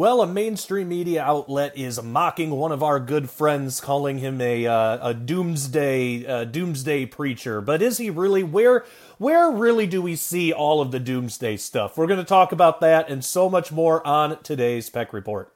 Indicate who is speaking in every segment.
Speaker 1: Well, a mainstream media outlet is mocking one of our good friends, calling him a uh, a doomsday uh, doomsday preacher. But is he really? Where where really do we see all of the doomsday stuff? We're going to talk about that and so much more on today's Peck Report.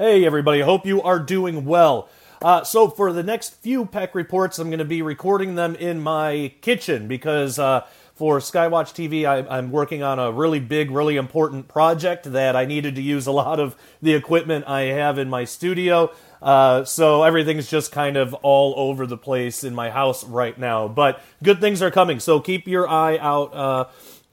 Speaker 1: Hey, everybody. Hope you are doing well. Uh, so, for the next few Peck reports, I'm going to be recording them in my kitchen because uh, for Skywatch TV, I, am working on a really big, really important project that I needed to use a lot of the equipment I have in my studio. Uh, so everything's just kind of all over the place in my house right now. But good things are coming. So keep your eye out uh,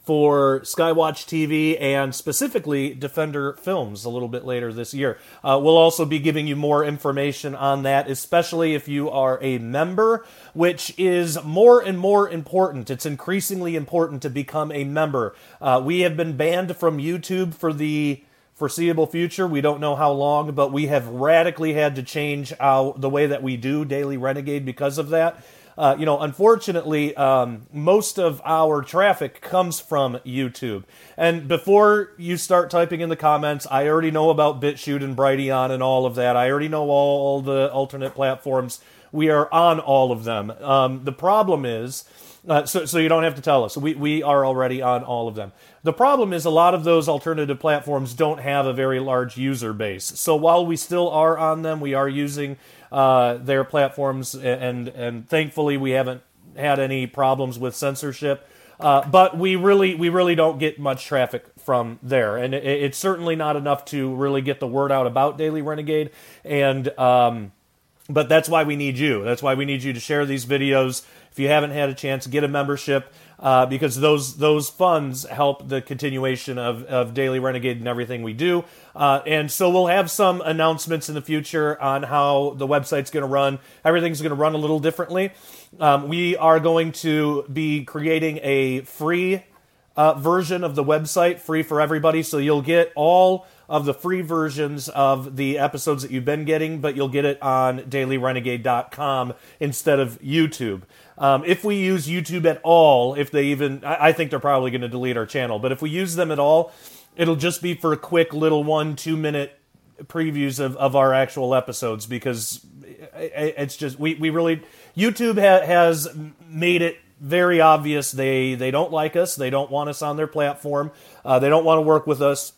Speaker 1: for Skywatch TV and specifically Defender Films a little bit later this year. Uh, we'll also be giving you more information on that, especially if you are a member, which is more and more important. It's increasingly important to become a member. Uh, we have been banned from YouTube for the foreseeable future. We don't know how long, but we have radically had to change our, the way that we do Daily Renegade because of that. Uh, you know, unfortunately, um, most of our traffic comes from YouTube. And before you start typing in the comments, I already know about BitChute and Brighteon and all of that. I already know all the alternate platforms. We are on all of them. Um, the problem is, uh, so, so you don't have to tell us. We, we are already on all of them. The problem is a lot of those alternative platforms don't have a very large user base. So while we still are on them, we are using uh, their platforms, and and thankfully we haven't had any problems with censorship. Uh, but we really we really don't get much traffic from there, and it, it's certainly not enough to really get the word out about Daily Renegade. And um, but that's why we need you. That's why we need you to share these videos. If you haven't had a chance, get a membership uh, because those those funds help the continuation of, of Daily Renegade and everything we do. Uh, and so we'll have some announcements in the future on how the website's going to run. Everything's going to run a little differently. Um, we are going to be creating a free uh, version of the website, free for everybody. So you'll get all of the free versions of the episodes that you've been getting, but you'll get it on dailyrenegade.com instead of YouTube. Um, if we use YouTube at all, if they even, I, I think they're probably going to delete our channel, but if we use them at all, it'll just be for a quick little one, two minute previews of, of our actual episodes because it's just, we, we really, YouTube ha- has made it very obvious they they don't like us they don't want us on their platform uh, they don't want to work with us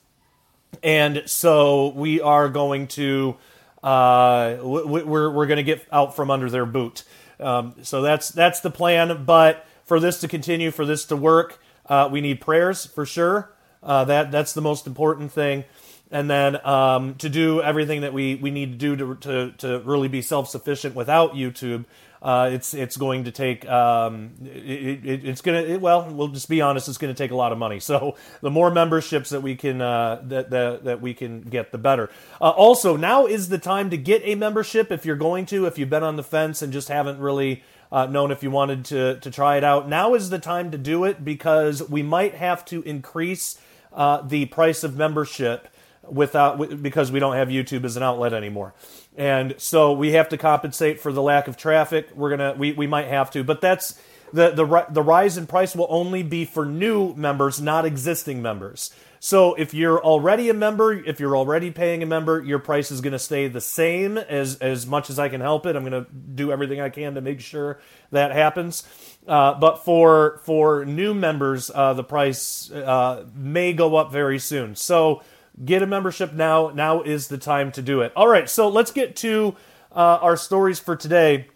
Speaker 1: and so we are going to uh, we're we're going to get out from under their boot. Um, so that's that's the plan. But for this to continue, for this to work, uh, we need prayers for sure. Uh, that that's the most important thing. And then um, to do everything that we, we need to do to, to, to really be self sufficient without YouTube, uh, it's it's going to take um, it, it, it's to it, well we'll just be honest it's to take a lot of money. So the more memberships that we can uh, that, that that we can get the better. Uh, also now is the time to get a membership if you're going to if you've been on the fence and just haven't really uh, known if you wanted to to try it out. Now is the time to do it because we might have to increase uh, the price of membership without because we don't have YouTube as an outlet anymore and so we have to compensate for the lack of traffic. We're gonna we, we might have to, but that's the the the rise in price will only be for new members, not existing members. So if you're already a member, if you're already paying a member, your price is going to stay the same as as much as I can help it. I'm going to do everything I can to make sure that happens. Uh, but for for new members, uh, the price uh, may go up very soon. So get a membership now. Now is the time to do it. All right, so let's get to uh, our stories for today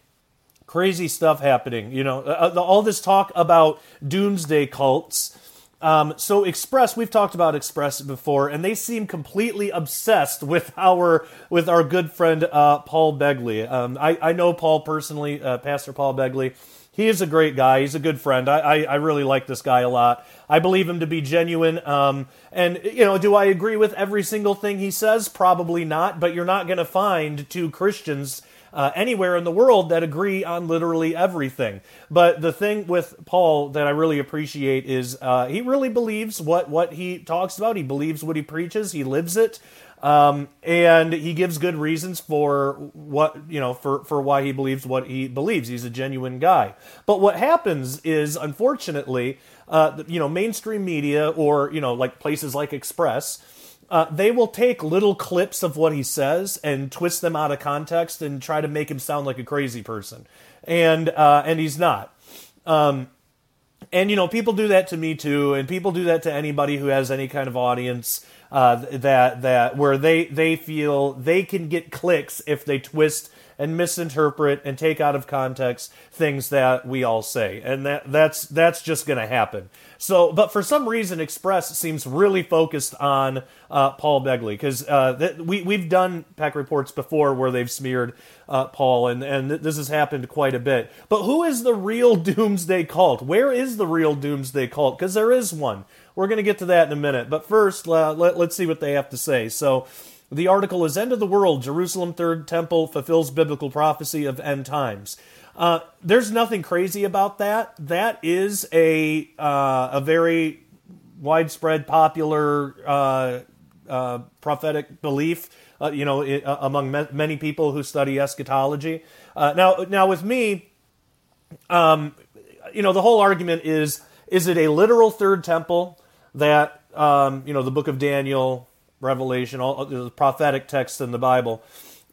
Speaker 1: crazy stuff happening. You know, uh, all this talk about doomsday cults. Um, so Express, we've talked about Express before, and they seem completely obsessed with our with our good friend uh, Paul Begley. Um, I, I know Paul personally, uh, Pastor Paul Begley. He is a great guy. He's a good friend. I, I, I really like this guy a lot. I believe him to be genuine. Um, and you know, do I agree with every single thing he says? Probably not. But you're not going to find two Christians uh, anywhere in the world that agree on literally everything. But the thing with Paul that I really appreciate is uh, he really believes what what he talks about. He believes what he preaches. He lives it. Um, and he gives good reasons for what you know for for why he believes what he believes. He's a genuine guy. But what happens is, unfortunately, uh, you know, mainstream media or you know, like places like Express uh, they will take little clips of what he says and twist them out of context and try to make him sound like a crazy person, and uh, and he's not. Um, and you know, people do that to me too, and people do that to anybody who has any kind of audience. Uh, that that where they they feel they can get clicks if they twist and misinterpret and take out of context things that we all say, and that that's that's just going to happen. So, but for some reason, Express seems really focused on uh, Paul Begley because uh, th- we we've done Peck reports before where they've smeared uh, Paul, and and this has happened quite a bit. But who is the real Doomsday cult? Where is the real Doomsday cult? Because there is one. We're going to get to that in a minute. But first, uh, let, let's see what they have to say. So. The article is End of the World Jerusalem Third Temple Fulfills Biblical Prophecy of End Times. Uh, there's nothing crazy about that. That is a uh, a very widespread, popular uh, uh prophetic belief. Uh, you know, it, among many people who study eschatology. now, now with me, um, you know, the whole argument is: is it a literal third temple that um, you know the Book of Daniel, Revelation, all the prophetic texts in the Bible?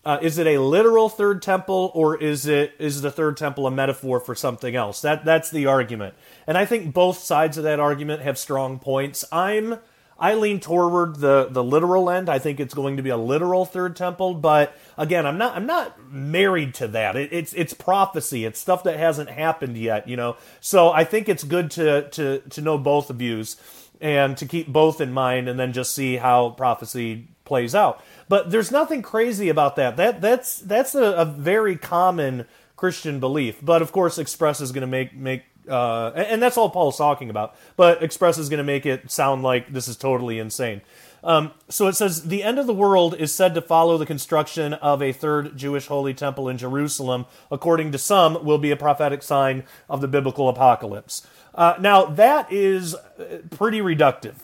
Speaker 1: Uh, is it a literal third temple, or is it is the third temple a metaphor for something else? That that's the argument, and I think both sides of that argument have strong points. I'm I lean toward the the literal end. I think it's going to be a literal third temple, but again, I'm not I'm not married to that. It, it's it's prophecy. It's stuff that hasn't happened yet, you know. So I think it's good to to to know both views and to keep both in mind, and then just see how prophecy plays out. But there's nothing crazy about that. That that's that's a, a very common Christian belief. But of course, Express is going to make make uh, and that's all Paul's talking about. But Express is going to make it sound like this is totally insane. Um, so it says the end of the world is said to follow the construction of a third Jewish holy temple in Jerusalem. According to some, will be a prophetic sign of the biblical apocalypse. Uh, now that is uh, pretty reductive.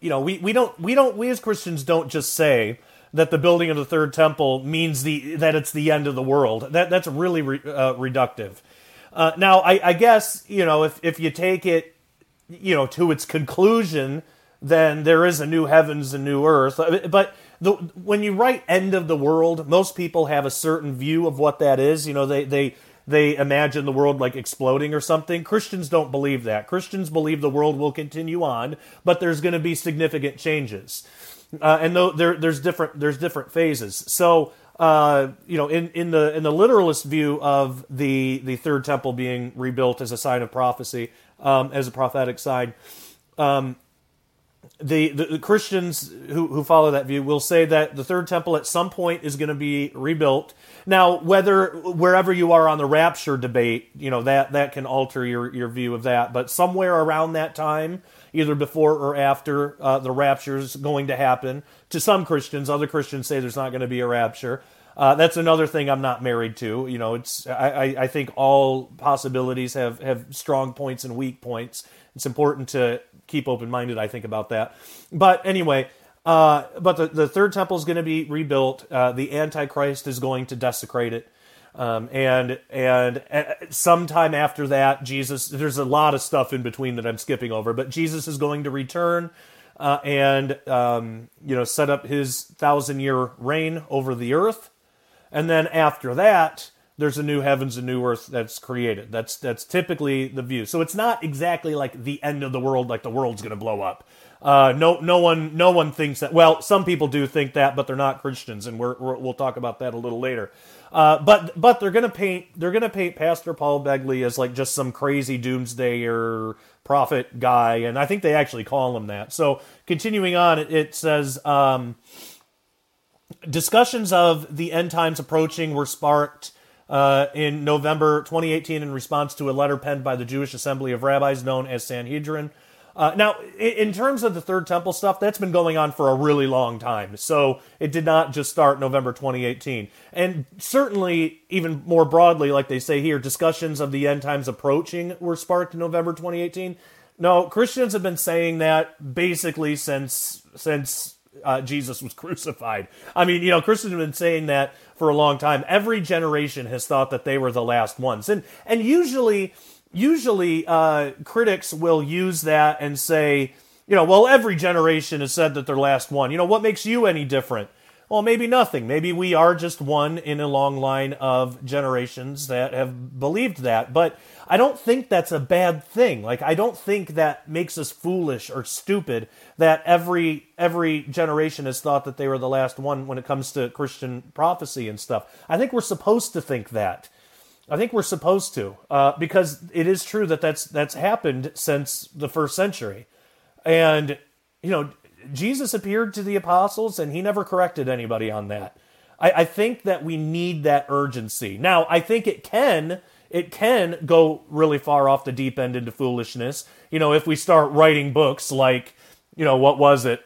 Speaker 1: You know, we, we don't we don't we as Christians don't just say that the building of the third temple means the that it's the end of the world. That that's really re, uh, reductive. Uh, now, I, I, guess you know if if you take it, you know, to its conclusion, then there is a new heavens and new earth. Uh, but the, when you write "end of the world," most people have a certain view of what that is. You know, they they they imagine the world like exploding or something. Christians don't believe that. Christians believe the world will continue on, but there's going to be significant changes uh, and though there, there's different there's different phases. So uh, you know, in, in the in the literalist view of the the third temple being rebuilt as a sign of prophecy, um, as a prophetic sign, um, the, the, the Christians who who follow that view will say that the third temple at some point is going to be rebuilt. Now, whether wherever you are on the rapture debate, you know that that can alter your your view of that, but somewhere around that time either before or after uh, the rapture is going to happen. To some Christians, other Christians say there's not going to be a rapture. Uh, that's another thing I'm not married to. You know, it's I, I think all possibilities have have strong points and weak points. It's important to keep open minded. I think about that. But anyway, uh, but the, the third temple is going to be rebuilt. Uh, the Antichrist is going to desecrate it. Um, and and uh, sometime after that, Jesus. There's a lot of stuff in between that I'm skipping over, but Jesus is going to return uh, and um, you know set up his thousand year reign over the earth, and then after that, there's a new heavens and new earth that's created. That's that's typically the view. So it's not exactly like the end of the world, like the world's going to blow up. Uh, no, no one, no one thinks that. Well, some people do think that, but they're not Christians, and we're, we will talk about that a little later. Uh, but but they're gonna paint they're gonna paint Pastor Paul Begley as like just some crazy doomsdayer prophet guy, and I think they actually call him that. So continuing on, it, it says. Um, discussions of the end times approaching were sparked uh, in November 2018 in response to a letter penned by the Jewish Assembly of Rabbis known as Sanhedrin. Uh, now, in terms of the Third Temple stuff, that's been going on for a really long time. So it did not just start November 2018. And certainly, even more broadly, like they say here, discussions of the end times approaching were sparked in November 2018. No, Christians have been saying that basically since since uh, Jesus was crucified. I mean, you know, Christians have been saying that for a long time. Every generation has thought that they were the last ones, and and usually usually uh, critics will use that and say, you know, well, every generation has said that they're last one. You know, what makes you any different? Well, maybe nothing. Maybe we are just one in a long line of generations that have believed that. But I don't think that's a bad thing. Like I don't think that makes us foolish or stupid that every every generation has thought that they were the last one when it comes to Christian prophecy and stuff. I think we're supposed to think that. I think we're supposed to, uh, because it is true that that's that's happened since the first century, and you know Jesus appeared to the apostles and he never corrected anybody on that. I, I think that we need that urgency. Now, I think it can it can go really far off the deep end into foolishness. You know, if we start writing books like, you know, what was it?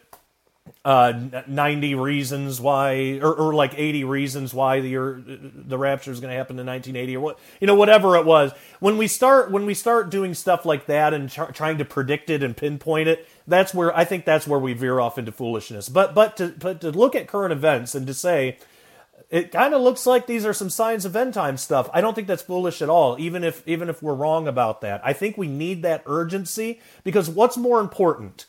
Speaker 1: uh, 90 reasons why, or, or, like 80 reasons why the the rapture is going to happen in 1980, or what you know, whatever it was. When we start when we start doing stuff like that and trying to predict it and pinpoint it, that's where I think that's where we veer off into foolishness. But but to but to look at current events and to say it kind of looks like these are some signs of end time stuff. I don't think that's foolish at all, even if even if we're wrong about that. I think we need that urgency because what's more important?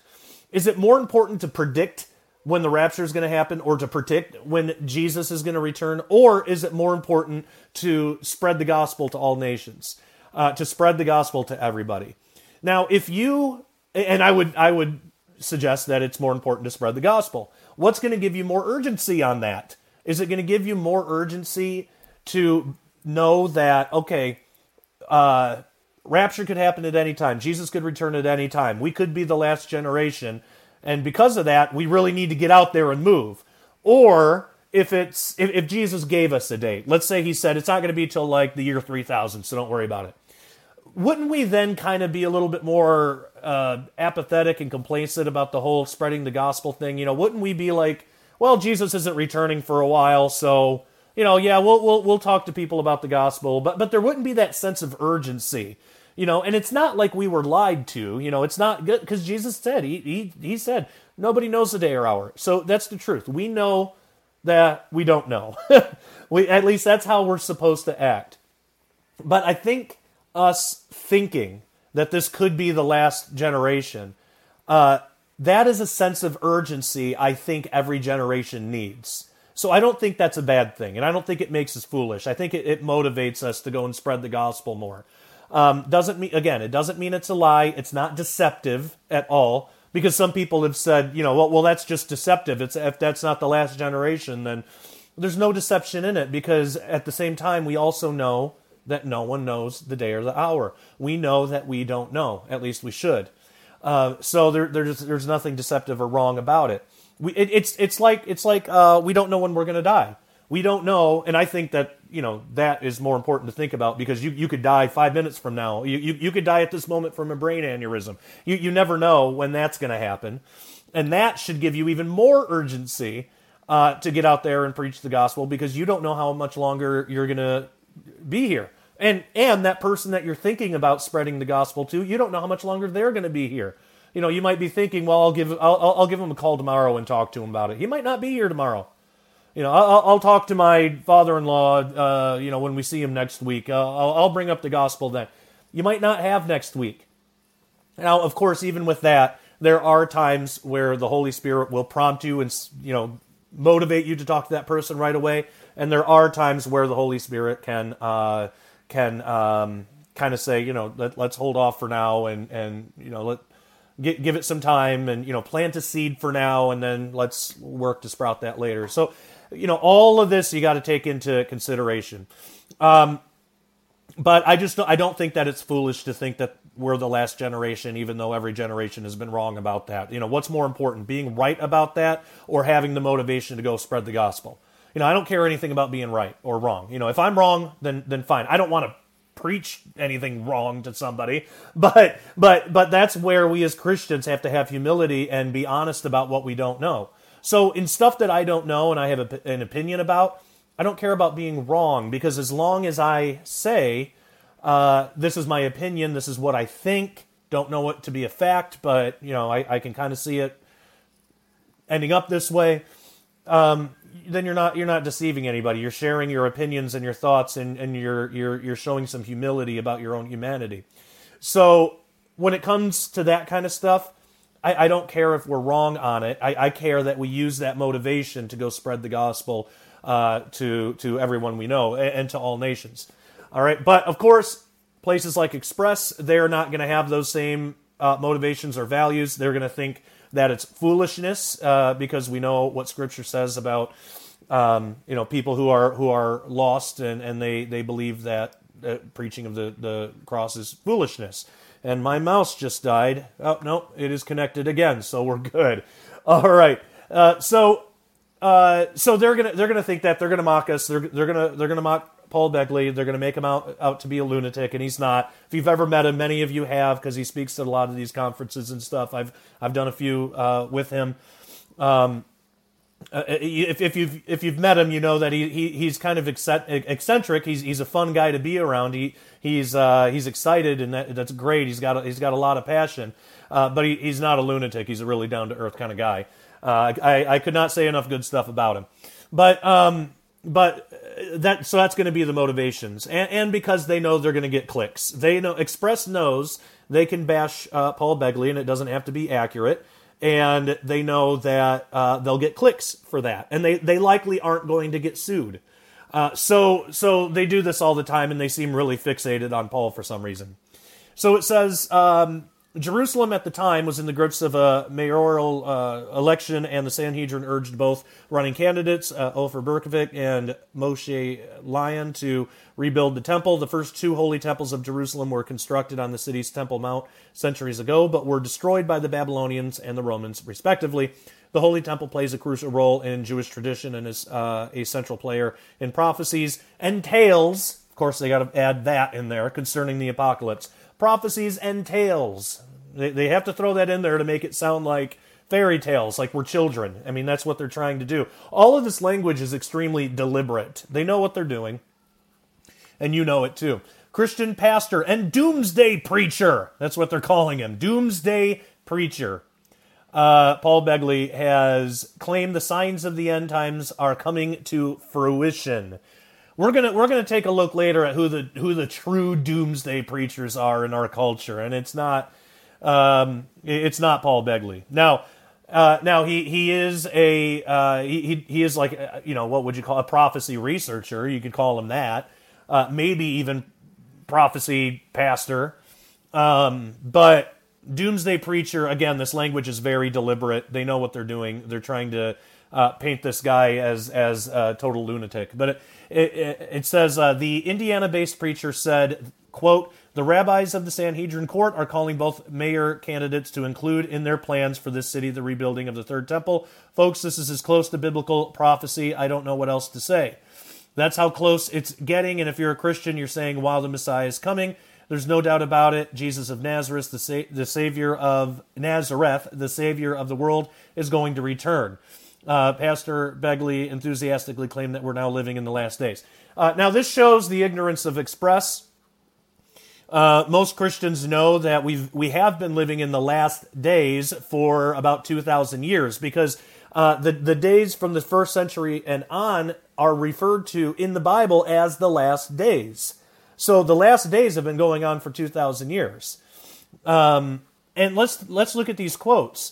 Speaker 1: Is it more important to predict when the rapture is going to happen or to predict when Jesus is going to return? Or is it more important to spread the gospel to all nations, uh, to spread the gospel to everybody? Now, if you, and I would, I would suggest that it's more important to spread the gospel. What's going to give you more urgency on that? Is it going to give you more urgency to know that, okay, uh, rapture could happen at any time. Jesus could return at any time. We could be the last generation and because of that, we really need to get out there and move. Or if it's if, if Jesus gave us a date, let's say he said it's not going to be till like the year 3000, so don't worry about it. Wouldn't we then kind of be a little bit more uh, apathetic and complacent about the whole spreading the gospel thing? You know, wouldn't we be like, well, Jesus isn't returning for a while, so you know, yeah, we'll we'll we'll talk to people about the gospel, but but there wouldn't be that sense of urgency you know and it's not like we were lied to you know it's not good because jesus said he, he he said nobody knows the day or hour. So that's the truth. We know that we don't know. We at least that's how we're supposed to act. But i think us thinking that this could be the last generation uh, that is a sense of urgency i think every generation needs so I don't think that's a bad thing, and I don't think it makes us foolish. I think it, it motivates us to go and spread the gospel more. Um, doesn't mean again, it doesn't mean it's a lie. It's not deceptive at all because some people have said, you know, well, well, that's just deceptive. It's if that's not the last generation, then there's no deception in it because at the same time we also know that no one knows the day or the hour. We know that we don't know. At least we should. Uh, so there, there's there's nothing deceptive or wrong about it. We, it, it's it's like it's like uh, we don't know when we're going to die we don't know, and I think that you know that is more important to think about because you, you could die five minutes from now. You, you, you could die at this moment from a brain aneurysm. You you never know when that's going to happen, and that should give you even more urgency uh, to get out there and preach the gospel because you don't know how much longer you're going to be here. And and that person that you're thinking about spreading the gospel to, you don't know how much longer they're going to be here. You know, you might be thinking, well, I'll give I'll, I'll give him a call tomorrow and talk to him about it. He might not be here tomorrow. You know, I'll, I'll talk to my father-in-law. Uh, you know, when we see him next week, I'll, I'll bring up the gospel then. You might not have next week. Now, of course, even with that, there are times where the Holy Spirit will prompt you and you know motivate you to talk to that person right away, and there are times where the Holy Spirit can uh, can um, kind of say, you know, let, us hold off for now, and and you know let give, give it some time, and you know plant a seed for now, and then let's work to sprout that later. So, you know, all of this you got to take into consideration. Um, but I just I don't think that it's foolish to think that we're the last generation, even though every generation has been wrong about that. You know, what's more important, being right about that or having the motivation to go spread the gospel? You know, I don't care anything about being right or wrong. You know, if I'm wrong, then then fine. I don't want to preach anything wrong to somebody, but but but that's where we as Christians have to have humility and be honest about what we don't know. So in stuff that I don't know and I have a, an opinion about, I don't care about being wrong because as long as I say uh, this is my opinion, this is what I think, don't know it to be a fact, but you know I, I can kind of see it ending up this way. Um, then you're not you're not deceiving anybody. You're sharing your opinions and your thoughts, and, and you're you're you're showing some humility about your own humanity. So when it comes to that kind of stuff, I, I don't care if we're wrong on it. I, I, care that we use that motivation to go spread the gospel uh, to to everyone we know and, and to all nations. All right, but of course, places like Express, they're not going to have those same uh, motivations or values. They're going to think that it's foolishness uh, because we know what Scripture says about um, you know people who are who are lost and, and they they believe that uh, preaching of the the cross is foolishness. And my mouse just died. Oh no, it is connected again, so we're good. All right. Uh, so uh, so they're gonna they're gonna think that they're gonna mock us. They're they're gonna they're gonna mock Paul Begley. They're gonna make him out out to be a lunatic, and he's not. If you've ever met him, many of you have because he speaks at a lot of these conferences and stuff. I've I've done a few uh, with him. Um, uh, if, if you've if you've met him, you know that he, he he's kind of eccentric. He's he's a fun guy to be around. He he's uh, he's excited and that, that's great. He's got a, he's got a lot of passion, uh, but he, he's not a lunatic. He's a really down to earth kind of guy. Uh, I I could not say enough good stuff about him, but um but that so that's going to be the motivations, and, and because they know they're going to get clicks. They know Express knows they can bash uh, Paul Begley and it doesn't have to be accurate and they know that uh, they'll get clicks for that, and they they likely aren't going to get sued. Uh, so so they do this all the time, and they seem really fixated on Paul for some reason. So it says um, Jerusalem at the time was in the grips of a mayoral uh, election, and the Sanhedrin urged both running candidates, uh, Ofer Berkovich and Moshe Lion, to rebuild the temple. The first two holy temples of Jerusalem were constructed on the city's Temple Mount centuries ago, but were destroyed by the Babylonians and the Romans, respectively. The Holy Temple plays a crucial role in Jewish tradition and is uh, a central player in prophecies and tales. Of course, they got to add that in there concerning the apocalypse prophecies and tales. They, they have to throw that in there to make it sound like fairy tales, like we're children. I mean, that's what they're trying to do. All of this language is extremely deliberate. They know what they're doing, and you know it too. Christian pastor and doomsday preacher. That's what they're calling him. Doomsday preacher. Uh, Paul Begley has claimed the signs of the end times are coming to fruition. We're gonna we're gonna take a look later at who the who the true doomsday preachers are in our culture, and it's not um, it's not Paul Begley. Now, uh, now he he is a uh, he he is like uh, you know what would you call a prophecy researcher? You could call him that. Uh, maybe even prophecy pastor. Um, but doomsday preacher again. This language is very deliberate. They know what they're doing. They're trying to uh, paint this guy as as a total lunatic. But it it, it says uh, the Indiana-based preacher said, "quote." The rabbis of the Sanhedrin court are calling both mayor candidates to include in their plans for this city the rebuilding of the third temple. Folks, this is as close to biblical prophecy. I don't know what else to say. That's how close it's getting. And if you're a Christian, you're saying, while the Messiah is coming, there's no doubt about it. Jesus of Nazareth, the, sa- the Savior of Nazareth, the Savior of the world, is going to return. Uh, Pastor Begley enthusiastically claimed that we're now living in the last days. Uh, now, this shows the ignorance of Express. Uh, most Christians know that we've we have been living in the last days for about two thousand years because Uh, the the days from the first century and on are referred to in the Bible as the last days. So the last days have been going on for two thousand years. Um, and let's let's look at these quotes.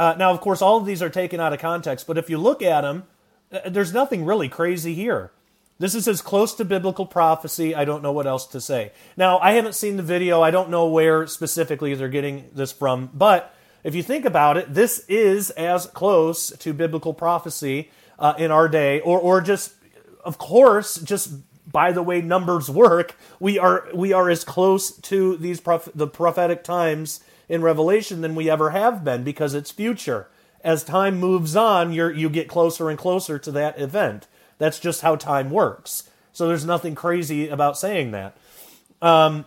Speaker 1: Uh, now, of course, all of these are taken out of context, but if you look at them, uh, there's nothing really crazy here. This is as close to biblical prophecy. I don't know what else to say. Now, I haven't seen the video. I don't know where specifically they're getting this from. But if you think about it, this is as close to biblical prophecy uh, in our day, or, or just, of course, just by the way numbers work, we are we are as close to these prof- the prophetic times in Revelation than we ever have been because it's future. As time moves on, you you get closer and closer to that event. That's just how time works. So there's nothing crazy about saying that. Um,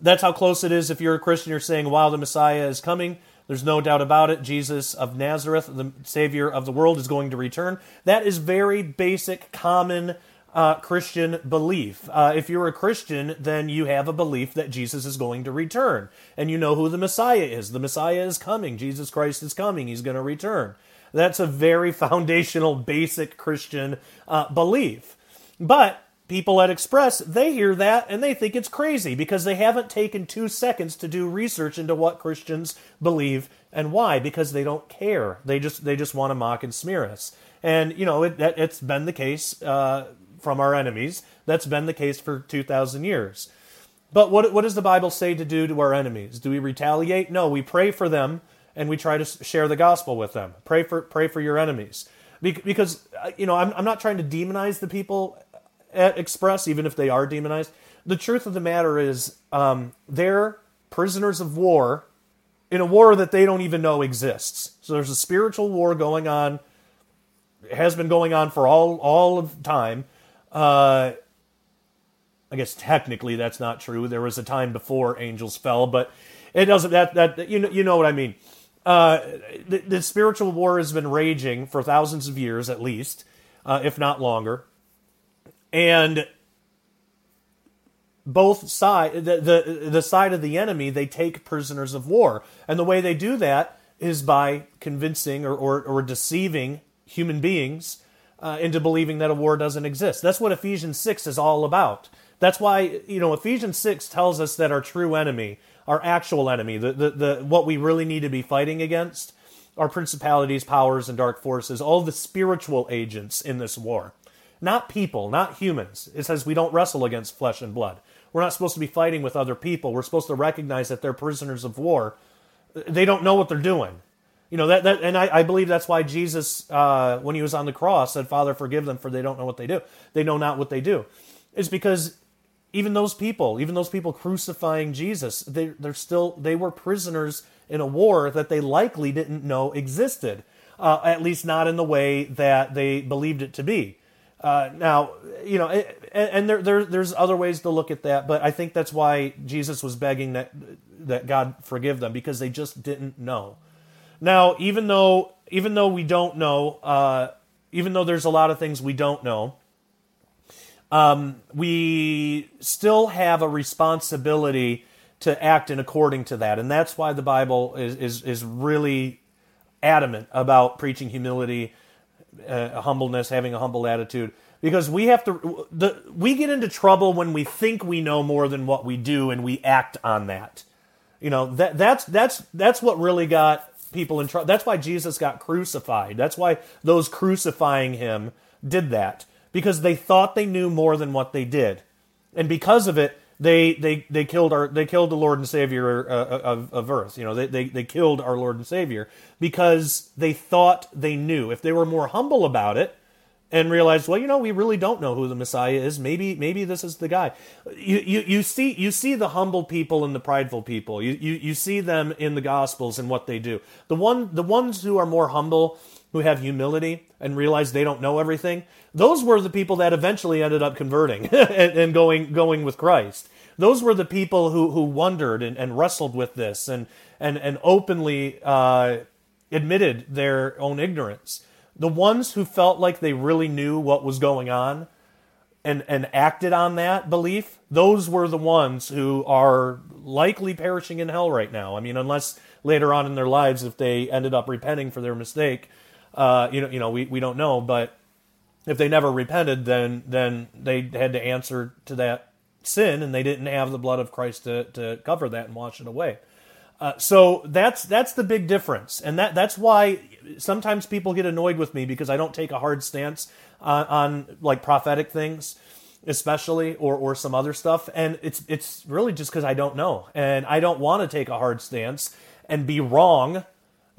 Speaker 1: that's how close it is if you're a Christian, you're saying, wow, the Messiah is coming. There's no doubt about it. Jesus of Nazareth, the Savior of the world, is going to return. That is very basic, common uh, Christian belief. Uh, if you're a Christian, then you have a belief that Jesus is going to return. And you know who the Messiah is. The Messiah is coming. Jesus Christ is coming. He's going to return. That's a very foundational, basic Christian uh, belief. But people at Express, they hear that and they think it's crazy because they haven't taken two seconds to do research into what Christians believe and why. Because they don't care. They just they just want to mock and smear us. And you know it, it's been the case uh, from our enemies. That's been the case for two thousand years. But what what does the Bible say to do to our enemies? Do we retaliate? No, we pray for them and we try to share the gospel with them. Pray for pray for your enemies, because uh, you know I'm I'm not trying to demonize the people at Express, even if they are demonized. The truth of the matter is, um, they're prisoners of war in a war that they don't even know exists. So there's a spiritual war going on. Has been going on for all all of time. Uh, I guess technically that's not true. There was a time before angels fell, but it doesn't. That that you know you know what I mean. Uh, the, the, spiritual war has been raging for thousands of years at least, uh, if not longer. And both side the, the the side of the enemy they take prisoners of war and the way they do that is by convincing or, or, or deceiving human beings uh, into believing that a war doesn't exist that's what ephesians 6 is all about that's why you know ephesians 6 tells us that our true enemy our actual enemy, the, the, the what we really need to be fighting against, are principalities, powers, and dark forces, all the spiritual agents in this war. Not people, not humans. It says we don't wrestle against flesh and blood. We're not supposed to be fighting with other people. We're supposed to recognize that they're prisoners of war. They don't know what they're doing. You know that, that and I, I believe that's why Jesus, uh, when he was on the cross, said, "Father, forgive them, for they don't know what they do. They know not what they do." It's because even those people, even those people crucifying Jesus, they, they're still they were prisoners in a war that they likely didn't know existed, uh, at least not in the way that they believed it to be. Uh, now, you know, and, and there, there, there's other ways to look at that, but I think that's why Jesus was begging that that God forgive them because they just didn't know. Now, even though even though we don't know, uh, even though there's a lot of things we don't know, um, we still have a responsibility to act in according to that, and that's why the Bible is is, is really adamant about preaching humility, uh, humbleness, having a humble attitude. Because we have to, the, we get into trouble when we think we know more than what we do, and we act on that. You know that that's that's that's what really got people in trouble. That's why Jesus got crucified. That's why those crucifying him did that because they thought they knew more than what they did, and because of it, they they they killed our they killed the Lord and Savior uh, of, of earth. You know, they, they they killed our Lord and Savior because they thought they knew. If they were more humble about it and realized, well, you know, we really don't know who the Messiah is. Maybe maybe this is the guy. You you, you see you see the humble people and the prideful people. You, you you see them in the Gospels and what they do. The one the ones who are more humble who have humility and realize they don't know everything, those were the people that eventually ended up converting and, and, going going with Christ. Those were the people who who wondered and, and wrestled with this and and and openly uh, admitted their own ignorance. The ones who felt like they really knew what was going on and and acted on that belief, those were the ones who are likely perishing in hell right now. I mean, unless later on in their lives if they ended up repenting for their mistake. Uh, you know, you know, we, we don't know, but if they never repented, then then they had to answer to that sin, and they didn't have the blood of Christ to, to cover that and wash it away. Uh, so that's that's the big difference, and that that's why sometimes people get annoyed with me because I don't take a hard stance on, on like prophetic things, especially or or some other stuff, and it's it's really just because I don't know, and I don't want to take a hard stance and be wrong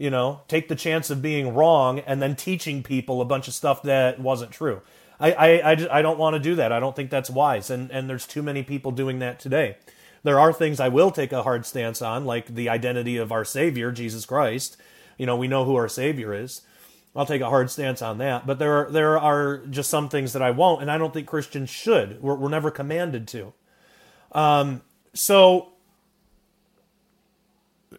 Speaker 1: you know, take the chance of being wrong and then teaching people a bunch of stuff that wasn't true. I, I, I, just, I don't want to do that. I don't think that's wise. And, and there's too many people doing that today. There are things I will take a hard stance on, like the identity of our Savior, Jesus Christ. You know, we know who our Savior is. I'll take a hard stance on that. But there are, there are just some things that I won't, and I don't think Christians should. We're, we're never commanded to. Um, so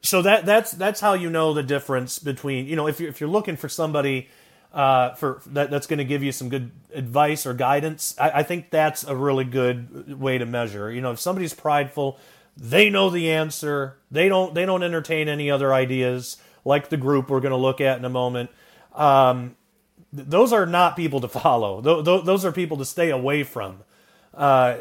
Speaker 1: so that that's that's how you know the difference between you know if you're if you're looking for somebody uh, for that that's going to give you some good advice or guidance, I, I think that's a really good way to measure. You know, if somebody's prideful, they know the answer. They don't they don't entertain any other ideas like the group we're going to look at in a moment. Um, those are not people to follow. Those are people to stay away from. Uh,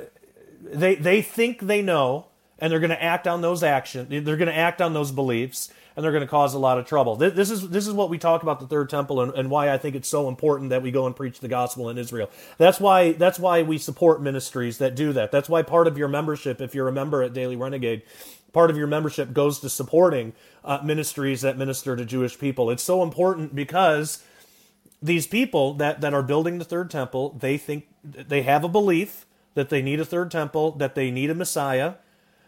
Speaker 1: they they think they know and they're going to act on those actions. They're going to act on those beliefs, and they're going to cause a lot of trouble. This is this is what we talk about the third temple, and, and why I think it's so important that we go and preach the gospel in Israel. That's why that's why we support ministries that do that. That's why part of your membership, if you're a member at Daily Renegade, part of your membership goes to supporting uh, ministries that minister to Jewish people. It's so important because these people that that are building the third temple, they think they have a belief that they need a third temple, that they need a Messiah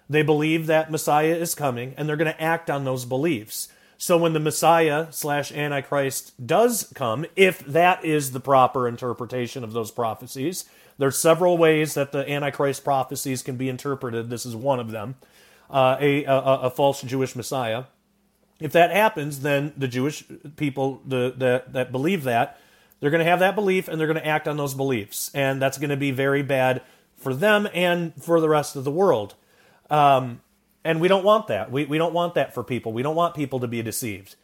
Speaker 1: they believe that Messiah is coming, and they're going to act on those beliefs. So when the Messiah slash Antichrist does come, if that is the proper interpretation of those prophecies, there's several ways that the Antichrist prophecies can be interpreted. This is one of them. Uh, a, a, a false Jewish Messiah. If that happens, then the Jewish people the, the, that believe that, they're going to have that belief and they're going to act on those beliefs. And that's going to be very bad for them and for the rest of the world. Um, and we don't want that. We, we don't want that for people. We don't want people to be deceived.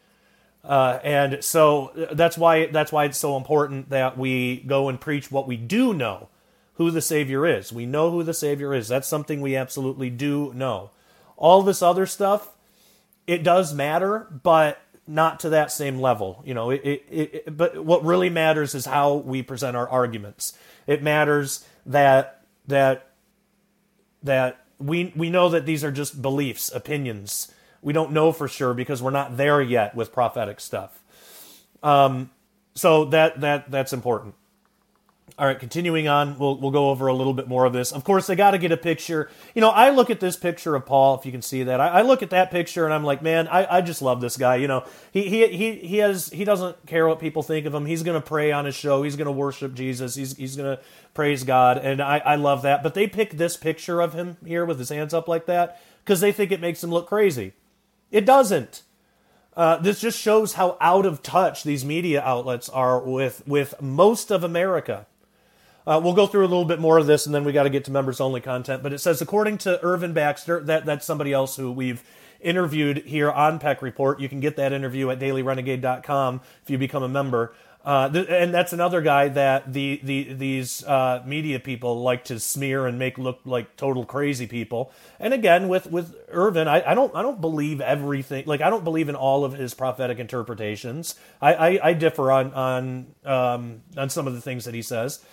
Speaker 1: Uh, and so that's why that's why it's so important that we go and preach what we do know, who the Savior is. We know who the Savior is. That's something we absolutely do know. All this other stuff, it does matter, but not to that same level. You know, it, it, it, but what really matters is how we present our arguments. It matters that that that we we know that these are just beliefs, opinions. We don't know for sure because we're not there yet with prophetic stuff. Um, so that that that's important. All right, continuing on, we'll we'll go over a little bit more of this. Of course, they got to get a picture. You know, I look at this picture of Paul, if you can see that. I, I look at that picture and I'm like, man, I, I just love this guy. You know, he he he he has he doesn't care what people think of him. He's to pray on his show. He's to worship Jesus. He's he's to praise God, and I I love that. But they pick this picture of him here with his hands up like that because they think it makes him look crazy. It doesn't. Uh, this just shows how out of touch these media outlets are with with most of America. Uh, we'll go through a little bit more of this, and then we got to get to members only content. But it says, according to Irvin Baxter, that that's somebody else who we've interviewed here on Peck Report. You can get that interview at dailyrenegade.com if you become a member. Uh, th- and that's another guy that the, the these uh, media people like to smear and make look like total crazy people. And again, with with Irvin, I, I don't I don't believe everything. Like I don't believe in all of his prophetic interpretations. I, I, I differ on on um, on some of the things that he says.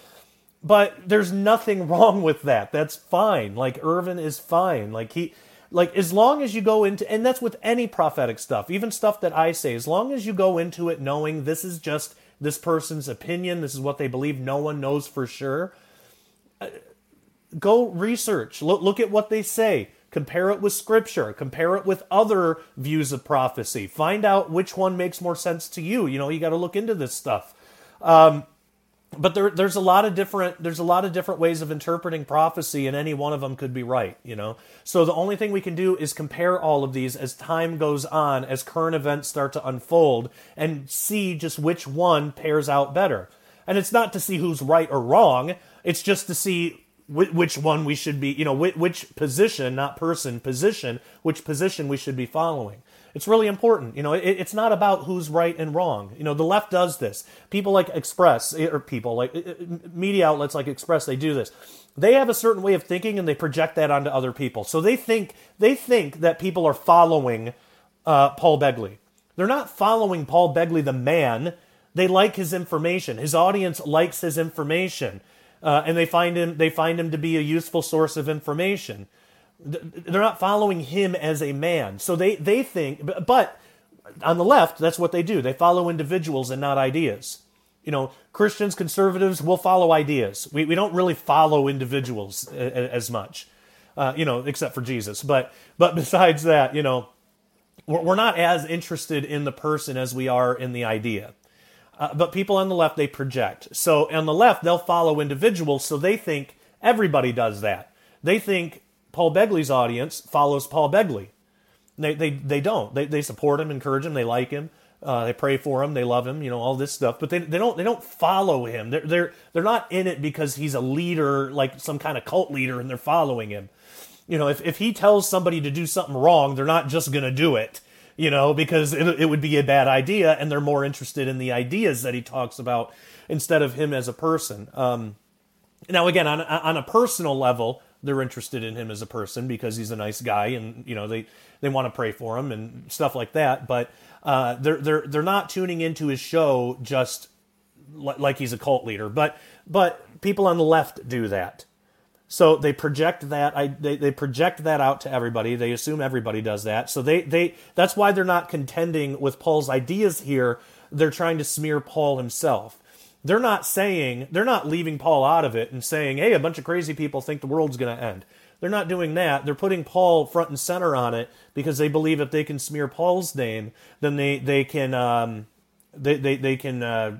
Speaker 1: But there's nothing wrong with that. That's fine. Like Irvin is fine. Like he like as long as you go into and that's with any prophetic stuff, even stuff that I say, as long as you go into it knowing this is just this person's opinion, this is what they believe, no one knows for sure. Uh, go research. Look look at what they say. Compare it with scripture. Compare it with other views of prophecy. Find out which one makes more sense to you. You know, you got to look into this stuff. Um, but there, there's a lot of different there's a lot of different ways of interpreting prophecy and any one of them could be right you know? So the only thing we can do is compare all of these as time goes on as current events start to unfold and see just which one pairs out better. And it's not to see who's right or wrong it's just to see which one we should be you know which position not person position which position we should be following It's really important. You know, it, it's not about who's right and wrong. You know, the left does this. People like Express, eh, or people like eh, eh, media outlets like Express, they do this. They have a certain way of thinking and they project that onto other people. So they think they think that people are following uh, Paul Begley. They're not following Paul Begley, the man. They like his information. His audience likes his information, uh, and they find him they find him to be a useful source of information they're not following him as a man. So they, they think, but on the left, that's what they do. They follow individuals and not ideas. You know, Christians, conservatives will follow ideas. We, we don't really follow individuals as much, uh, you know, except for Jesus. But, but besides that, you know, we're, not as interested in the person as we are in the idea. Uh, but people on the left, they project. So on the left, they'll follow individuals, so they think everybody does that. They think Paul Begley's audience follows Paul Begley. They, they, they don't. They, they support him, encourage him, they like him, uh, they pray for him, they love him, you know, all this stuff. But they, they don't they don't follow him. They're, they're they're not in it because he's a leader, like some kind of cult leader, and they're following him. You know, if, if he tells somebody to do something wrong, they're not just to do it, you know, because it, it would be a bad idea, and they're more interested in the ideas that he talks about instead of him as a person. Um, now, again, on on a personal level, they're interested in him as a person because he's a nice guy and you know they they want to pray for him and stuff like that but uh, they're they're they're not tuning into his show just like he's a cult leader but but people on the left do that. So they project that I they, they project that out to everybody. They assume everybody does that. So they they that's why they're not contending with Paul's ideas here. They're trying to smear Paul himself they're not saying, they're not leaving Paul out of it and saying, hey, a bunch of crazy people think the world's going to end. They're not doing that. They're putting Paul front and center on it because they believe if they can smear Paul's name, then they, they can, um, they, they, they can, uh,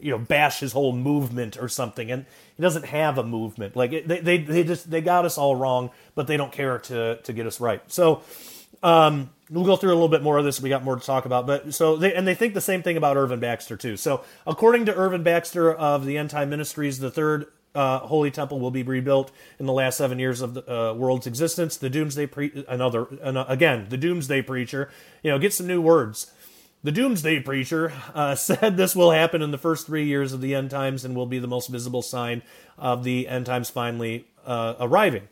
Speaker 1: you know, bash his whole movement or something. And he doesn't have a movement. Like they, they, they just, they got us all wrong, but they don't care to, to get us right. So, um, we'll go through a little bit more of this. We got more to talk about, but so they and they think the same thing about Irvin Baxter too. So according to Irvin Baxter of the End Time Ministries, the third uh, Holy Temple will be rebuilt in the last seven years of the uh, world's existence. The Doomsday pre- another, again the Doomsday preacher, you know, get some new words. The Doomsday Preacher uh, said this will happen in the first three years of the end times and will be the most visible sign of the end times finally uh, arriving.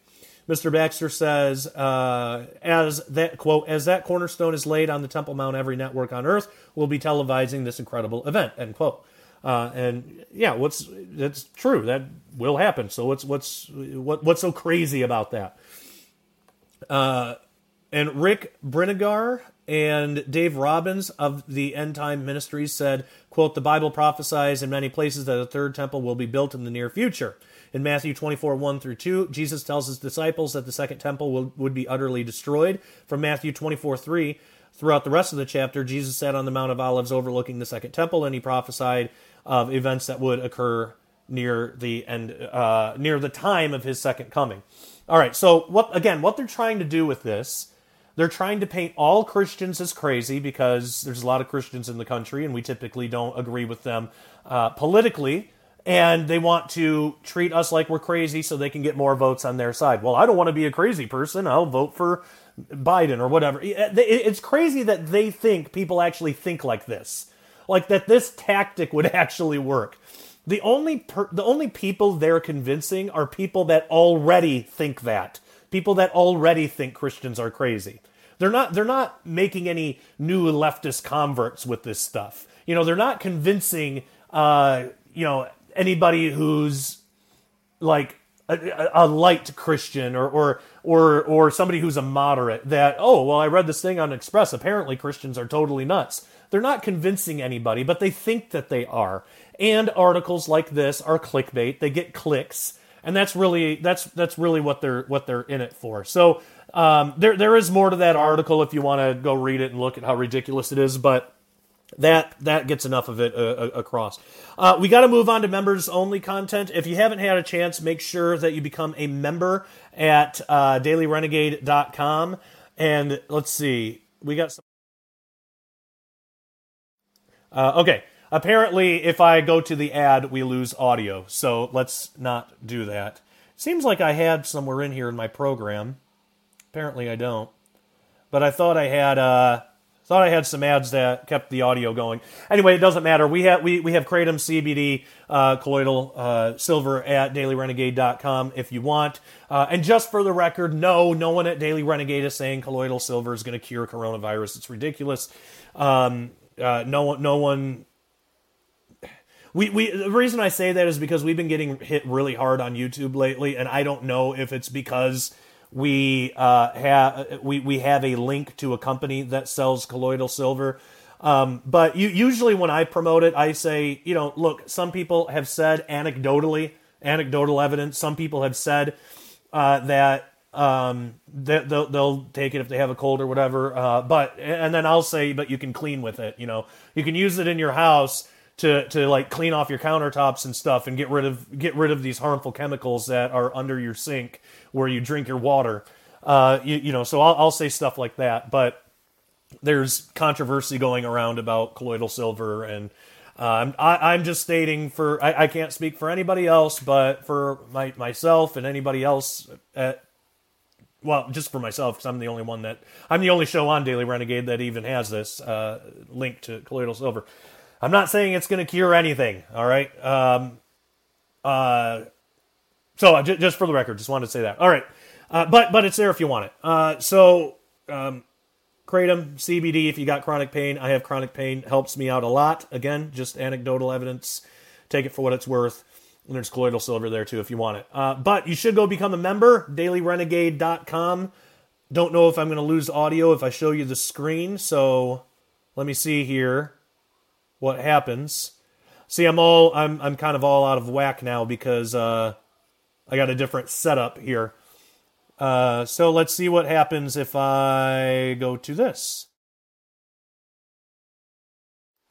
Speaker 1: Mr. Baxter says, uh, as that quote, as that cornerstone is laid on the Temple Mount, every network on earth will be televising this incredible event. End quote. Uh, and yeah, what's that's true. That will happen. So what's what's what what's so crazy about that? Uh, and Rick Brinegar and Dave Robbins of the End Time Ministries said, "quote The Bible prophesies in many places that a third temple will be built in the near future." In Matthew 24, 1 through 2, Jesus tells his disciples that the second temple will, would be utterly destroyed. From Matthew 24, 3, throughout the rest of the chapter, Jesus sat on the Mount of Olives overlooking the second temple, and he prophesied of events that would occur near the end, uh, near the time of his second coming. All right, so what again? What they're trying to do with this? They're trying to paint all Christians as crazy because there's a lot of Christians in the country, and we typically don't agree with them uh, politically and they want to treat us like we're crazy so they can get more votes on their side. Well, I don't want to be a crazy person. I'll vote for Biden or whatever. It's crazy that they think people actually think like this. Like that this tactic would actually work. The only per- the only people they're convincing are people that already think that. People that already think Christians are crazy. They're not they're not making any new leftist converts with this stuff. You know, they're not convincing uh, you know anybody who's like a, a, light Christian or, or or or somebody who's a moderate that oh well I read this thing on Express apparently Christians are totally nuts. They're not convincing anybody, but they think that they are. And articles like this are clickbait. They get clicks, and that's really that's that's really what they're what they're in it for. So um, there there is more to that article if you want to go read it and look at how ridiculous it is, but that that gets enough of it uh, uh across. Uh, we got to move on to members only content. If you haven't had a chance, make sure that you become a member at uh, dailyrenegade.com. And let's see, we got some. Uh, okay, apparently, if I go to the ad, we lose audio. So let's not do that. Seems like I had somewhere in here in my program. Apparently, I don't. But I thought I had. Uh, Thought I had some ads that kept the audio going. Anyway, it doesn't matter. We have we, we have kratom CBD uh, colloidal uh, silver at dailyrenegade.com if you want. Uh, and just for the record, no, no one at Daily Renegade is saying colloidal silver is going to cure coronavirus. It's ridiculous. Um, uh, no one, no one. We, we the reason I say that is because we've been getting hit really hard on YouTube lately, and I don't know if it's because we uh, have we we have a link to a company that sells colloidal silver. Um, but you, usually when I promote it, I say, you know, look, some people have said anecdotally, anecdotal evidence. Some people have said uh, that um, they, will they'll take it if they have a cold or whatever. Uh, but and then I'll say, but you can clean with it. You know, you can use it in your house to to like clean off your countertops and stuff and get rid of get rid of these harmful chemicals that are under your sink where you drink your water. Uh, you, you know, so I'll, I'll say stuff like that, but there's controversy going around about colloidal silver and um, I, am just stating for I, I, can't speak for anybody else, but for my, myself and anybody else at well, just for myself because I'm the only one that I'm the only show on Daily Renegade that even has this uh, link to colloidal silver. I'm not saying it's going to cure anything. All right. Um, uh, so j- just for the record, just wanted to say that. All right. Uh, but but it's there if you want it. Uh, so um, kratom CBD if you got chronic pain. I have chronic pain. Helps me out a lot. Again, just anecdotal evidence. Take it for what it's worth. And there's colloidal silver there too if you want it. Uh, but you should go become a member. DailyRenegade.com. Don't know if I'm going to lose audio if I show you the screen. So let me see here what happens. See, I'm all I'm I'm kind of all out of whack now because uh, I got a different setup here. Uh, so let's see what happens if I go to this.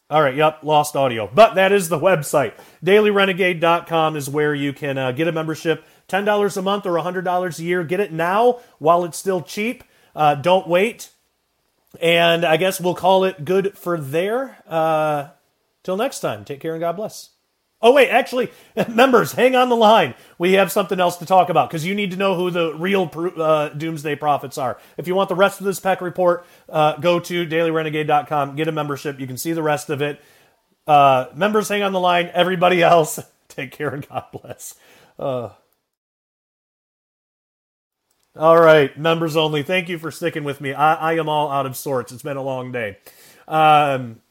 Speaker 1: All right, yep, lost audio. But that is the website. DailyRenegade.com is where you can uh, get a membership. $10 a month or $100 a year. Get it now while it's still cheap. Uh, don't wait. And I guess we'll call it good for there. Uh, Till next time, take care and God bless. Oh, wait, actually, members, hang on the line. We have something else to talk about because you need to know who the real uh, doomsday prophets are. If you want the rest of this Peck report, uh, go to dailyrenegade.com, get a membership. You can see the rest of it. Uh, members, hang on the line. Everybody else, take care and God bless. Uh. All right, members only. Thank you for sticking with me. I, I am all out of sorts. It's been a long day. Um,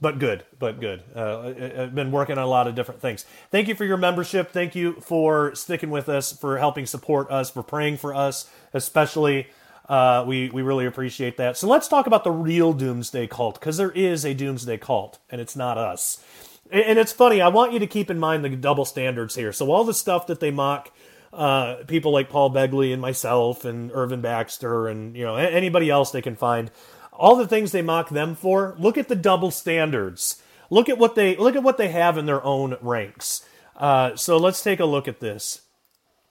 Speaker 1: but good, but good. Uh, I've been working on a lot of different things. Thank you for your membership. Thank you for sticking with us, for helping support us, for praying for us, especially. Uh, we we really appreciate that. So let's talk about the real doomsday cult because there is a doomsday cult, and it's not us. And, and, it's funny. I want you to keep in mind the double standards here. So all the stuff that they mock. Uh, people like Paul Begley and myself and Irvin Baxter and you know anybody else they can find all the things they mock them for, look at the double standards. Look at what they look at what they have in their own ranks. Uh, so let's take a look at this.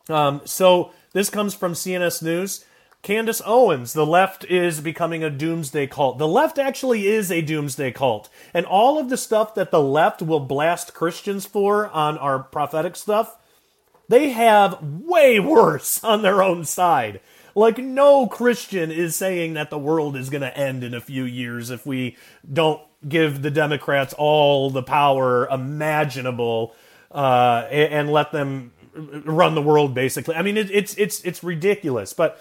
Speaker 1: Um, so this comes from CNS News. Candace Owens, the left is becoming a doomsday cult. The left actually is a doomsday cult. And all of the stuff that the left will blast Christians for on our prophetic stuff, they have way worse on their own side. Like, no Christian is saying that the world is going to end in a few years if we don't give the Democrats all the power imaginable uh, and, let them run the world. Basically, I mean, it, it's it's it's ridiculous, but.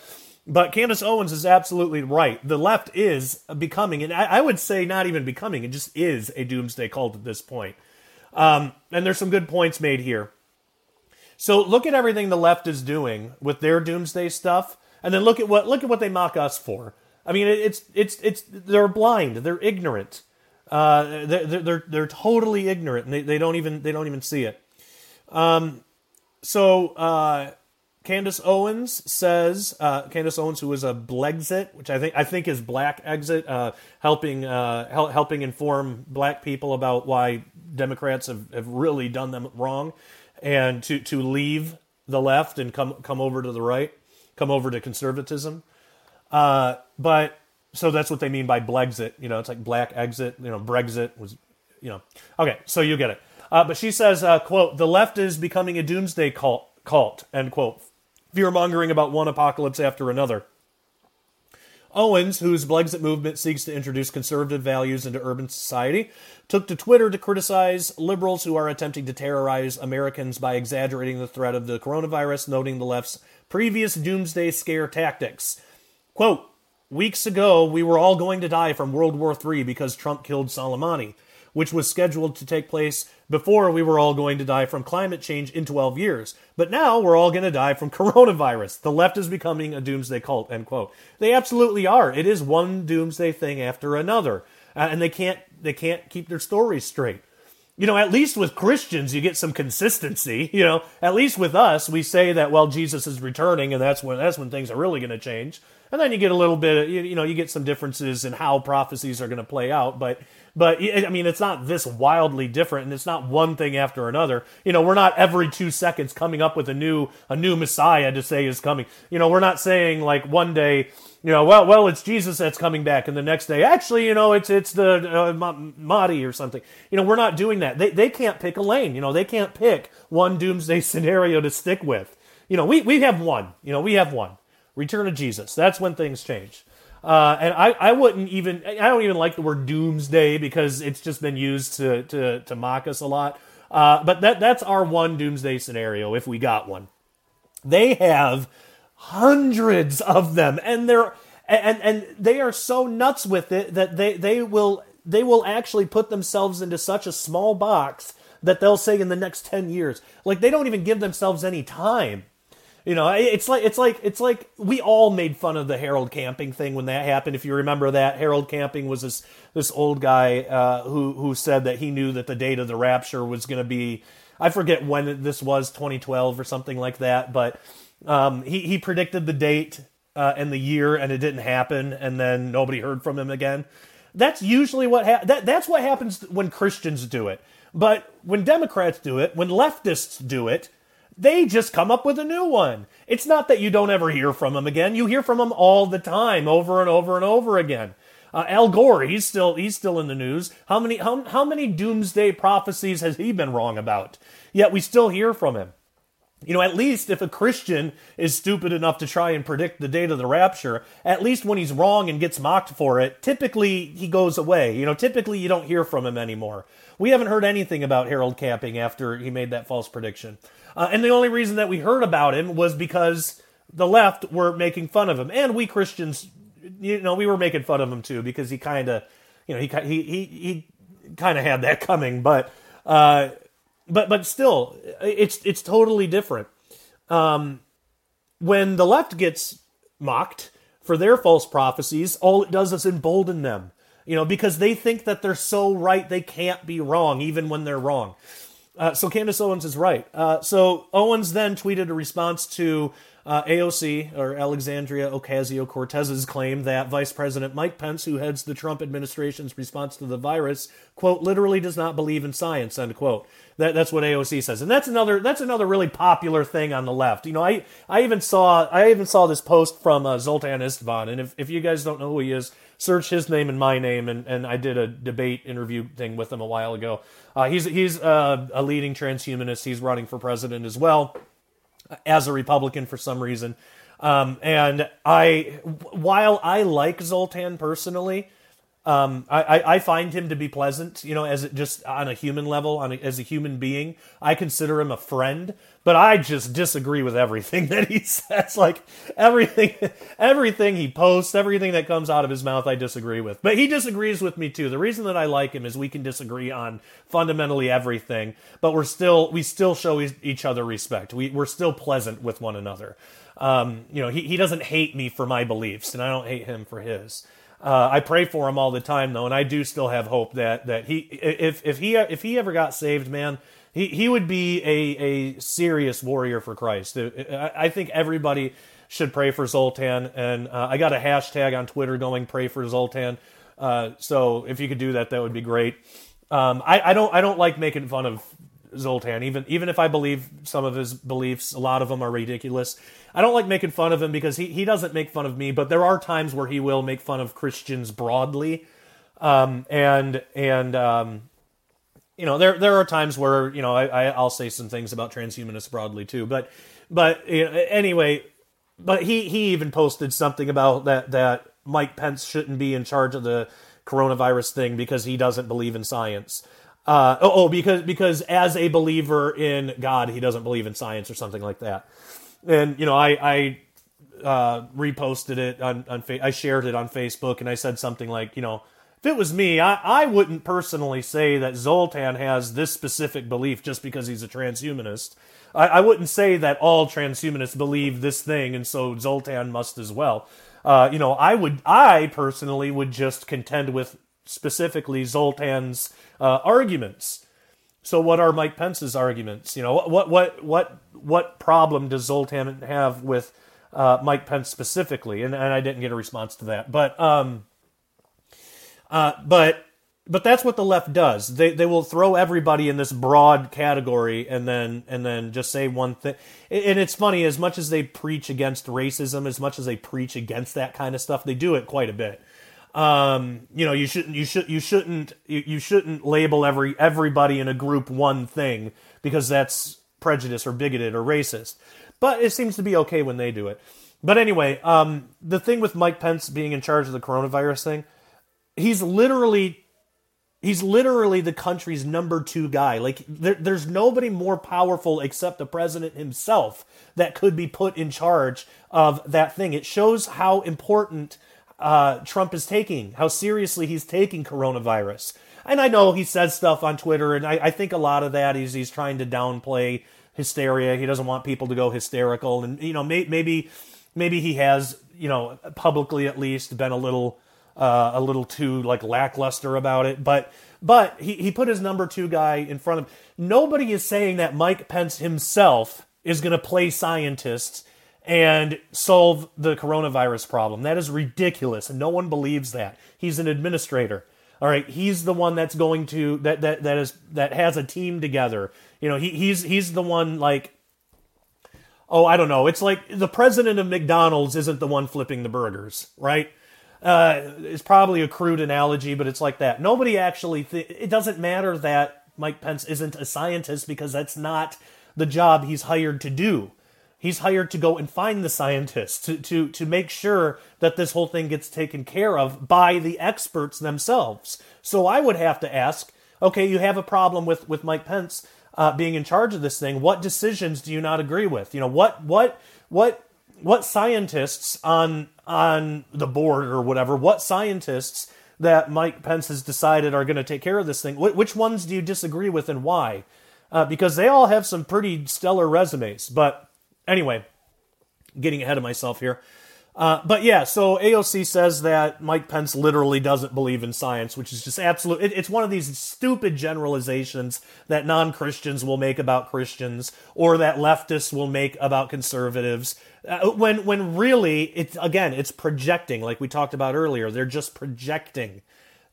Speaker 1: But Candace Owens is absolutely right. The left is becoming, and I, I, would say not even becoming, it just is a doomsday cult at this point. Um, and there's some good points made here. So look at everything the left is doing with their doomsday stuff. And then look at what look at what they mock us for. I mean, it's it's it's they're blind, they're ignorant, uh, they're, they're they're totally ignorant, and they, they don't even they don't even see it. Um, so uh, Candace Owens says uh, Candace Owens, who is a Blexit, which I think I think is Black Exit, uh, helping uh, hel- helping inform Black people about why Democrats have, have really done them wrong, and to to leave the left and come come over to the right come over to conservatism. Uh, but so that's what they mean by Blexit. You know, it's like black exit. You know, Brexit was, you know. Okay, so you get it. Uh, but she says, uh, "quote The left is becoming a doomsday cult." Cult end quote. Fear mongering about one apocalypse after another. Owens, whose Blexit movement seeks to introduce conservative values into urban society, took to Twitter to criticize liberals who are attempting to terrorize Americans by exaggerating the threat of the coronavirus, noting the left's previous doomsday scare tactics. Quote, Weeks ago, we were all going to die from World War III because Trump killed Soleimani, which was scheduled to take place before we were all going to die from climate change in 12 years. But now we're all going to die from coronavirus. The left is becoming a doomsday cult, end quote. They absolutely are. It is one doomsday thing after another. Uh, and they can't, they can't keep their stories straight you know, at least with Christians, you get some consistency. You know, at least with us, we say that well, Jesus is returning, and that's when that's when things are really going to change. And then you get a little bit, you, you know, you get some differences in how prophecies are going to play out. But, but I mean, it's not this wildly different, and it's not one thing after another. You know, we're not every two seconds coming up with a new a new Messiah to say is coming. You know, we're not saying like one day you know, well, well, it's Jesus that's coming back, and the next day, actually, you know, it's it's the uh, Mahdi or something. You know, we're not doing that. They they can't pick a lane. You know, they can't pick one doomsday scenario to stick with. You know, we we have one. You know, we have one. Return of Jesus. That's when things change. Uh, and I, I wouldn't even I don't even like the word doomsday because it's just been used to to, to mock us a lot. Uh, but that that's our one doomsday scenario if we got one. They have hundreds of them, and they're and and they are so nuts with it that they they will they will actually put themselves into such a small box that they'll say in the next 10 years like they don't even give themselves any time you know it's like it's like it's like we all made fun of the harold camping thing when that happened if you remember that harold camping was this this old guy uh, who who said that he knew that the date of the rapture was going to be i forget when this was 2012 or something like that but um, he, he predicted the date uh, and the year, and it didn't happen, and then nobody heard from him again. That's usually what ha- that that's what happens when Christians do it. But when Democrats do it, when leftists do it, they just come up with a new one. It's not that you don't ever hear from them again. You hear from them all the time, over and over and over again. Uh, Al Gore, he's still he's still in the news. How many how, how many doomsday prophecies has he been wrong about? Yet we still hear from him you know, at least if a Christian is stupid enough to try and predict the date of the rapture, at least when he's wrong and gets mocked for it, typically he goes away. You know, typically you don't hear from him anymore. We haven't heard anything about Harold Camping after he made that false prediction. Uh, and the only reason that we heard about him was because the left were making fun of him. And we Christians, you know, we were making fun of him too because he kind of, you know, he, he, he, he kind of had that coming. But, uh, but but still, it's it's totally different. Um, when the left gets mocked for their false prophecies, all it does is embolden them. You know, because they think that they're so right they can't be wrong, even when they're wrong. Uh, so Candace Owens is right. Uh, so Owens then tweeted a response to uh, AOC, or Alexandria Ocasio Cortez's claim that Vice President Mike Pence, who heads the Trump administration's response to the virus, quote, literally does not believe in science, end quote. That, that's what AOC says, and that's another that's another really popular thing on the left. You know, I I even saw I even saw this post from uh, Zoltan Istvan, and if if you guys don't know who he is, search his name and my name, and, and I did a debate interview thing with him a while ago. Uh, he's he's uh, a leading transhumanist. He's running for president as well as a Republican for some reason. Um, and I, while I like Zoltan personally, um, I, I find him to be pleasant, you know, as it just on a human level, on a, as a human being. I consider him a friend, but I just disagree with everything that he says. Like everything, everything he posts, everything that comes out of his mouth, I disagree with. But he disagrees with me too. The reason that I like him is we can disagree on fundamentally everything, but we're still we still show each other respect. We we're still pleasant with one another. Um, you know, he he doesn't hate me for my beliefs, and I don't hate him for his. Uh, I pray for him all the time though, and I do still have hope that that he if if he if he ever got saved, man, he he would be a a serious warrior for Christ. I think everybody should pray for Zoltan, and uh, I got a hashtag on Twitter going "Pray for Zoltan." Uh, so if you could do that, that would be great. Um, I, I don't I don't like making fun of Zoltan, even even if I believe some of his beliefs, a lot of them are ridiculous. I don't like making fun of him because he, he doesn't make fun of me, but there are times where he will make fun of Christians broadly. Um, and and um, you know there there are times where you know I, I will say some things about transhumanists broadly too, but but you know, anyway, but he he even posted something about that that Mike Pence shouldn't be in charge of the coronavirus thing because he doesn't believe in science. Uh, oh, oh, because because as a believer in God, he doesn't believe in science or something like that. And you know, I I uh, reposted it on on fa- I shared it on Facebook, and I said something like, you know, if it was me, I I wouldn't personally say that Zoltan has this specific belief just because he's a transhumanist. I, I wouldn't say that all transhumanists believe this thing, and so Zoltan must as well. Uh, you know, I would, I personally would just contend with specifically Zoltan's uh, arguments. So, what are Mike Pence's arguments? You know, what what what what problem does Zoltan have with uh, Mike Pence specifically? And, and I didn't get a response to that, but um, uh, but but that's what the left does. They they will throw everybody in this broad category and then and then just say one thing. And it's funny as much as they preach against racism, as much as they preach against that kind of stuff, they do it quite a bit. Um, you know, you shouldn't you should you shouldn't you, you shouldn't label every everybody in a group one thing because that's prejudice or bigoted or racist. But it seems to be okay when they do it. But anyway, um, the thing with Mike Pence being in charge of the coronavirus thing, he's literally He's literally the country's number two guy. Like, there, there's nobody more powerful except the president himself that could be put in charge of that thing. It shows how important uh, Trump is taking, how seriously he's taking coronavirus. And I know he says stuff on Twitter, and I, I think a lot of that is he's trying to downplay hysteria. He doesn't want people to go hysterical, and you know, may, maybe maybe he has, you know, publicly at least been a little uh, a little too like lackluster about it. But but he, he put his number two guy in front of him. Nobody is saying that Mike Pence himself is going to play scientists and solve the coronavirus problem. That is ridiculous, and no one believes that. He's an administrator. All right, he's the one that's going to that that that is that has a team together. You know, he he's he's the one like oh, I don't know. It's like the president of McDonald's isn't the one flipping the burgers, right? uh, it's probably a crude analogy, but it's like that. Nobody actually, th- it doesn't matter that Mike Pence isn't a scientist because that's not the job he's hired to do. He's hired to go and find the scientists to, to, to make sure that this whole thing gets taken care of by the experts themselves. So I would have to ask okay, you have a problem with, with Mike Pence uh, being in charge of this thing. What decisions do you not agree with? You know, what, what, what what scientists on on the board or whatever, what scientists that Mike Pence has decided are going to take care of this thing, which ones do you disagree with and why? Uh, because they all have some pretty stellar resumes. But anyway, getting ahead of myself here. Uh, but yeah, so AOC says that Mike Pence literally doesn't believe in science, which is just absolute. It, it's one of these stupid generalizations that non Christians will make about Christians or that leftists will make about conservatives. Uh, when when really it's again it's projecting, like we talked about earlier. They're just projecting.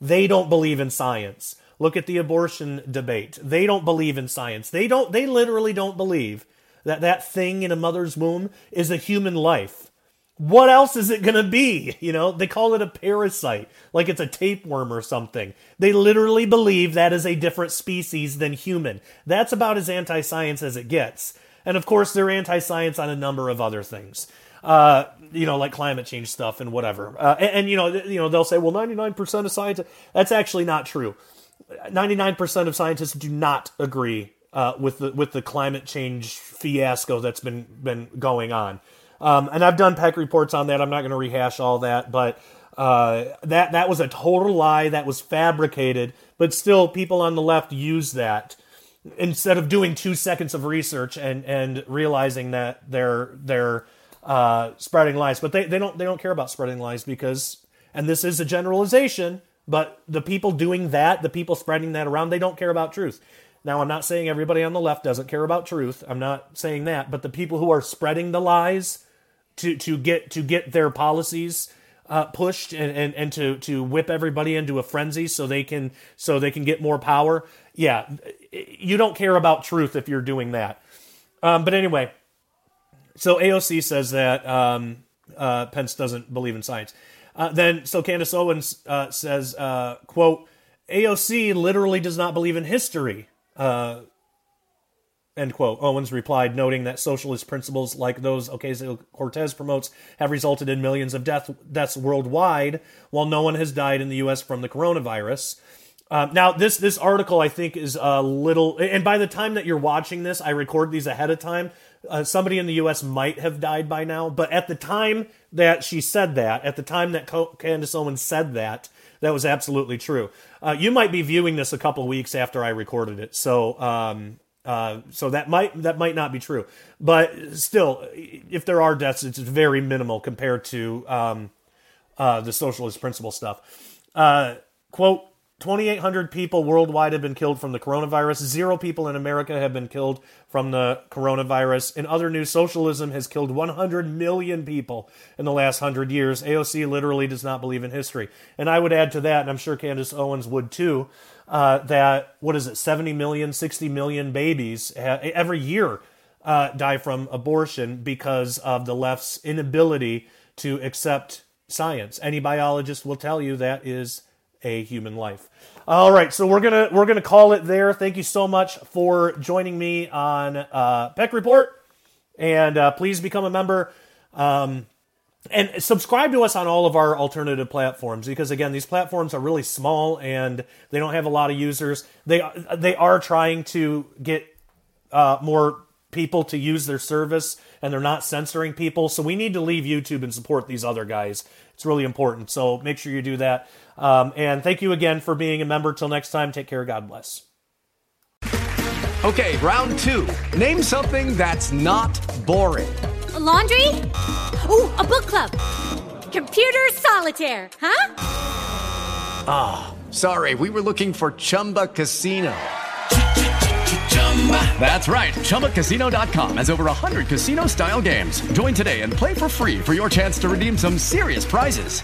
Speaker 1: They don't believe in science. Look at the abortion debate. They don't believe in science. They don't. They literally don't believe that that thing in a mother's womb is a human life what else is it going to be? You know, they call it a parasite, like it's a tapeworm or something. They literally believe that is a different species than human. That's about as anti science as it gets. And of course, they're anti science on a number of other things. Uh, you know, like climate change stuff and whatever. Uh, and, and, you know, you know, they'll say, well, 99% of scientists, that's actually not true. 99% of scientists do not agree uh, with the with the climate change fiasco that's been been going on. Um, and I've done Peck reports on that. I'm not going to rehash all that, but uh, that that was a total lie. That was fabricated. But still, people on the left use that instead of doing two seconds of research and and realizing that they're they're uh, spreading lies. But they, they don't they don't care about spreading lies because and this is a generalization. But the people doing that, the people spreading that around, they don't care about truth. Now, I'm not saying everybody on the left doesn't care about truth. I'm not saying that. But the people who are spreading the lies to to get to get their policies uh, pushed and, and, and to to whip everybody into a frenzy so they can so they can get more power. Yeah, you don't care about truth if you're doing that. Um, but anyway, so AOC says that um, uh, Pence doesn't believe in science. Uh, then so Candace Owens uh, says, uh, "quote AOC literally does not believe in history." Uh, End quote. Owens replied, noting that socialist principles like those Ocasio Cortez promotes have resulted in millions of death, deaths worldwide, while no one has died in the U.S. from the coronavirus. Um, now, this this article I think is a little, and by the time that you're watching this, I record these ahead of time. Uh, somebody in the U.S. might have died by now, but at the time that she said that, at the time that Candace Owens said that, that was absolutely true. Uh, you might be viewing this a couple weeks after I recorded it, so um, uh, so that might that might not be true, but still, if there are deaths, it's very minimal compared to um, uh, the socialist principle stuff. Uh, quote 2,800 people worldwide have been killed from the coronavirus. Zero people in America have been killed from the coronavirus. In other news, socialism has killed 100 million people in the last 100 years. AOC literally does not believe in history. And I would add to that, and I'm sure Candace Owens would too, uh, that, what is it, 70 million, 60 million babies every year uh, die from abortion because of the left's inability to accept science. Any biologist will tell you that is a human life. All right, so we're gonna we're gonna call it there. Thank you so much for joining me on uh, Peck Report, and uh, please become a member. Um, and subscribe to us on all of our alternative platforms because again these platforms are really small and they don't have a lot of users they they are trying to get uh, more people to use their service and they're not censoring people so we need to leave youtube and support these other guys it's really important so make sure you do that um, and thank you again for being a member. Till next time, take care. God bless.
Speaker 2: Okay, round two. Name something that's not boring.
Speaker 3: A laundry? Ooh, a book club. Computer solitaire, huh?
Speaker 2: Ah, oh, sorry. We were looking for Chumba Casino. That's right. ChumbaCasino.com has over 100 casino style games. Join today and play for free for your chance to redeem some serious prizes.